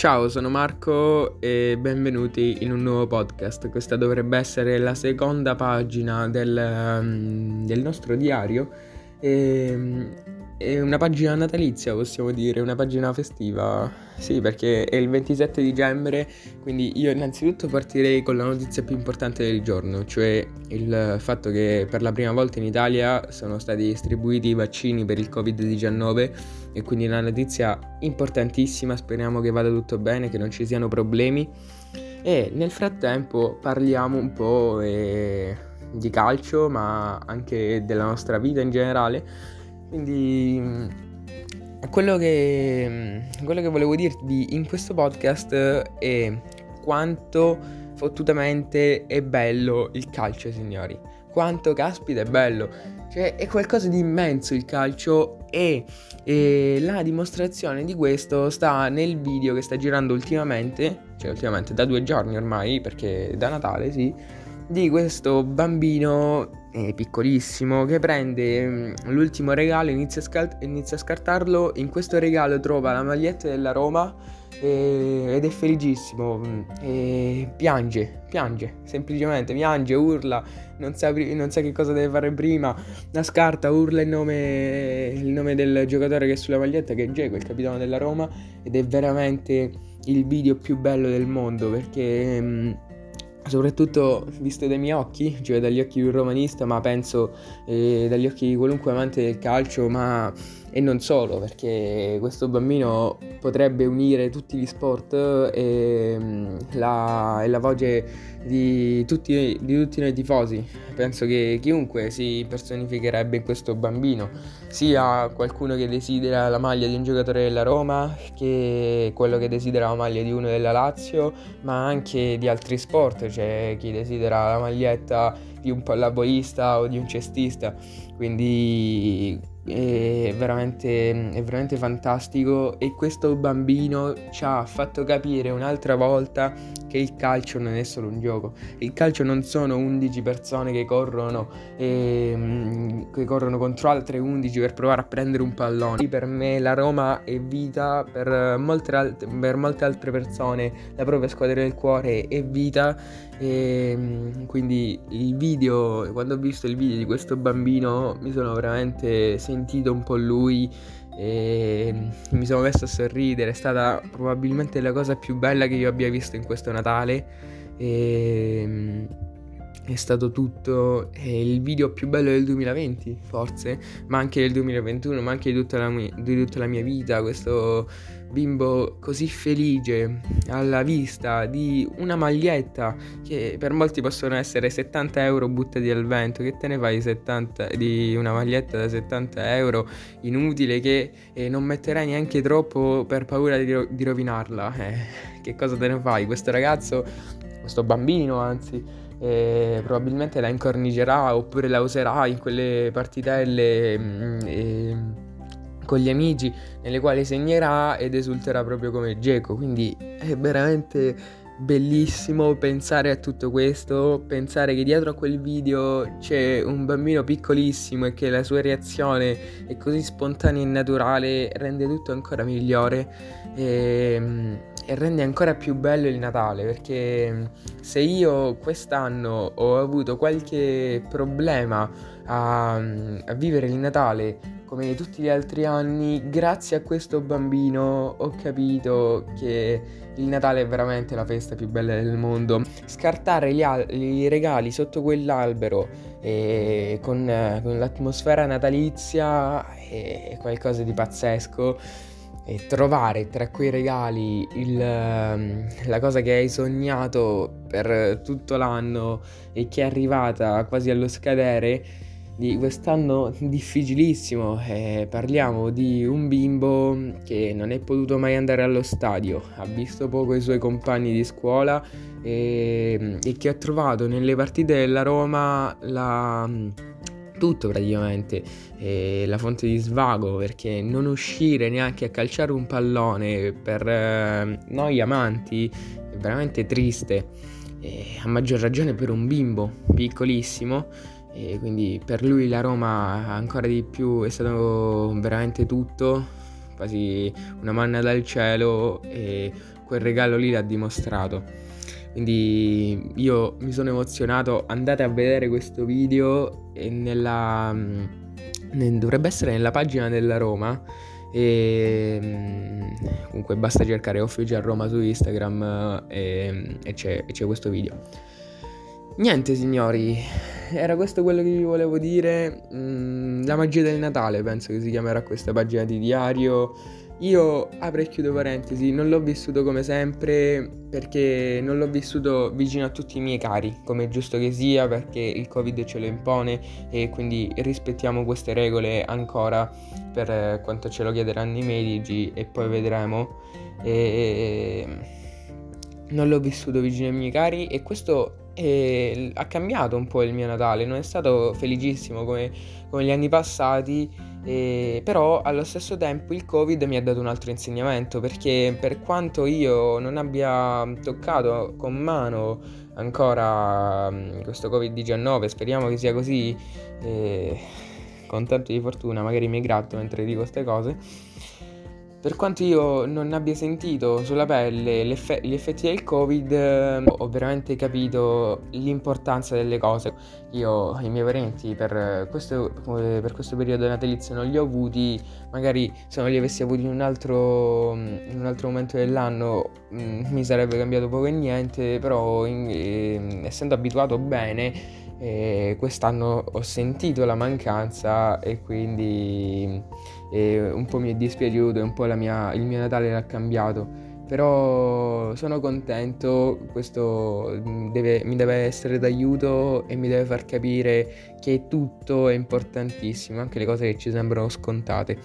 Ciao, sono Marco e benvenuti in un nuovo podcast. Questa dovrebbe essere la seconda pagina del, um, del nostro diario. E, ehm, è una pagina natalizia, possiamo dire, una pagina festiva. Sì, perché è il 27 dicembre, quindi io innanzitutto partirei con la notizia più importante del giorno, cioè il fatto che per la prima volta in Italia sono stati distribuiti i vaccini per il Covid-19 e quindi una notizia importantissima, speriamo che vada tutto bene, che non ci siano problemi. E nel frattempo parliamo un po' eh, di calcio, ma anche della nostra vita in generale quindi mm, quello che, mm, quello che volevo dirvi in questo podcast è quanto fottutamente è bello il calcio, signori. Quanto caspita è bello. Cioè, è qualcosa di immenso il calcio e, e, la dimostrazione di questo sta nel video che sta girando ultimamente, cioè ultimamente da due giorni ormai, perché da Natale, sì, di questo bambino eh, piccolissimo che prende mm, l'ultimo regalo, inizia a, inizia a, scartarlo, in questo regalo trova la maglietta della Roma eh, ed è felicissimo mm, e piange, piange, semplicemente piange, urla, non sa, non sa che cosa deve fare prima, la scarta, urla il nome, il nome del giocatore che è sulla maglietta che è Geco, il capitano della Roma ed è veramente il video più bello del mondo perché... Mh, mm, soprattutto visto dai miei occhi, cioè dagli occhi di un romanista, ma penso eh, dagli occhi di qualunque amante del calcio, ma e non solo, perché questo bambino potrebbe unire tutti gli sport e mm, la, e la voce di tutti, di tutti noi tifosi. Penso che chiunque si personificherebbe in questo bambino, sia qualcuno che desidera la maglia di un giocatore della Roma, che quello che desidera la maglia di uno della Lazio, ma anche di altri sport, cioè chi desidera la maglietta di un pallavolista o di un cestista. Quindi è veramente, è veramente fantastico e questo bambino ci ha fatto capire un'altra volta che il calcio non è solo un gioco, il calcio non sono 11 persone che corrono, e, mm, che corrono contro altre 11 per provare a prendere un pallone. Per me la Roma è vita, per molte, alt- per molte altre persone la propria squadra del cuore è vita e mm, quindi il video, quando ho visto il video di questo bambino mi sono veramente sentito un po' lui e mi sono messo a sorridere, è stata probabilmente la cosa più bella che io abbia visto in questo Natale. E è stato tutto è il video più bello del 2020 forse, ma anche del 2021, ma anche di tutta la mia, di tutta la mia vita, questo bimbo così felice alla vista di una maglietta che per molti possono essere 70 euro buttati al vento, che te ne fai 70, di una maglietta da 70 euro inutile che eh, non metterai neanche troppo per paura di, ro- di rovinarla, eh, che cosa te ne fai? Questo ragazzo, questo bambino anzi e probabilmente la incornicerà oppure la userà in quelle partitelle mm, e, con gli amici nelle quali segnerà ed esulterà proprio come Geco. Quindi è veramente bellissimo pensare a tutto questo pensare che dietro a quel video c'è un bambino piccolissimo e che la sua reazione è così spontanea e naturale rende tutto ancora migliore e, mm, e rende ancora più bello il Natale perché se io quest'anno ho avuto qualche problema a, a, vivere il Natale come tutti gli altri anni, grazie a questo bambino ho capito che il Natale è veramente la festa più bella del mondo. Scartare gli, al- i regali sotto quell'albero e con, con l'atmosfera natalizia è qualcosa di pazzesco e trovare tra quei regali il, la cosa che hai sognato per tutto l'anno e che è arrivata quasi allo scadere di quest'anno difficilissimo. Eh, parliamo di un bimbo che non è potuto mai andare allo stadio, ha visto poco i suoi compagni di scuola e, e che ha trovato nelle partite della Roma la tutto praticamente, eh, la fonte di svago perché non uscire neanche a calciare un pallone per eh, noi amanti è veramente triste, eh, a maggior ragione per un bimbo piccolissimo. E quindi per lui la Roma ancora di più è stato veramente tutto, quasi una manna dal cielo e quel regalo lì l'ha dimostrato. Quindi io mi sono emozionato, andate a vedere questo video nella, mm, dovrebbe essere nella pagina della Roma e mm, comunque basta cercare Official Roma su Instagram e, e, c'è, e c'è questo video. Niente signori, era questo quello che vi volevo dire. Mm, la magia del Natale penso che si chiamerà questa pagina di diario. Io apro e chiudo parentesi, non l'ho vissuto come sempre perché non l'ho vissuto vicino a tutti i miei cari, come è giusto che sia, perché il Covid ce lo impone e quindi rispettiamo queste regole ancora per quanto ce lo chiederanno i medici e poi vedremo. E non l'ho vissuto vicino ai miei cari e questo è, ha cambiato un po' il mio Natale, non è stato felicissimo come, come gli anni passati, eh, però allo stesso tempo il Covid mi ha dato un altro insegnamento perché per quanto io non abbia toccato con mano ancora mm, questo Covid-19, speriamo che sia così, eh, con tanto di fortuna magari mi gratto mentre dico queste cose per quanto io non abbia sentito sulla pelle gli effetti del Covid, ehm, ho veramente capito l'importanza delle cose. Io, i miei parenti, per questo, per questo periodo natalizio non li ho avuti, magari se non li avessi avuti in un altro, in un altro momento dell'anno mm, mi sarebbe cambiato poco e niente, però in, eh, essendo abituato bene, eh, quest'anno ho sentito la mancanza e quindi e un po' mi è dispiaciuto e un po' mia, il mio Natale l'ha cambiato. Però sono contento, questo deve, mi deve essere d'aiuto e mi deve far capire che tutto è importantissimo, anche le cose che ci sembrano scontate.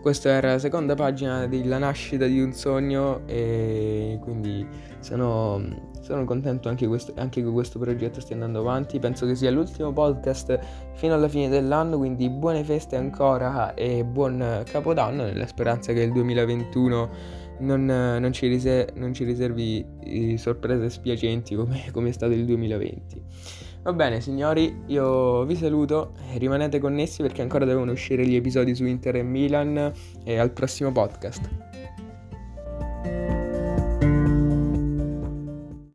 Questa era la seconda pagina della nascita di un sogno e quindi sono sono contento anche, questo, anche, che questo progetto stia andando avanti. Penso che sia l'ultimo podcast fino alla fine dell'anno, quindi buone feste ancora e buon capodanno nella speranza che il 2021 non, non, ci, riser- non ci, riservi eh, sorprese spiacenti come, come è stato il 2020. Va bene signori, io vi saluto, rimanete connessi perché ancora devono uscire gli episodi su Inter e Milan e al prossimo podcast.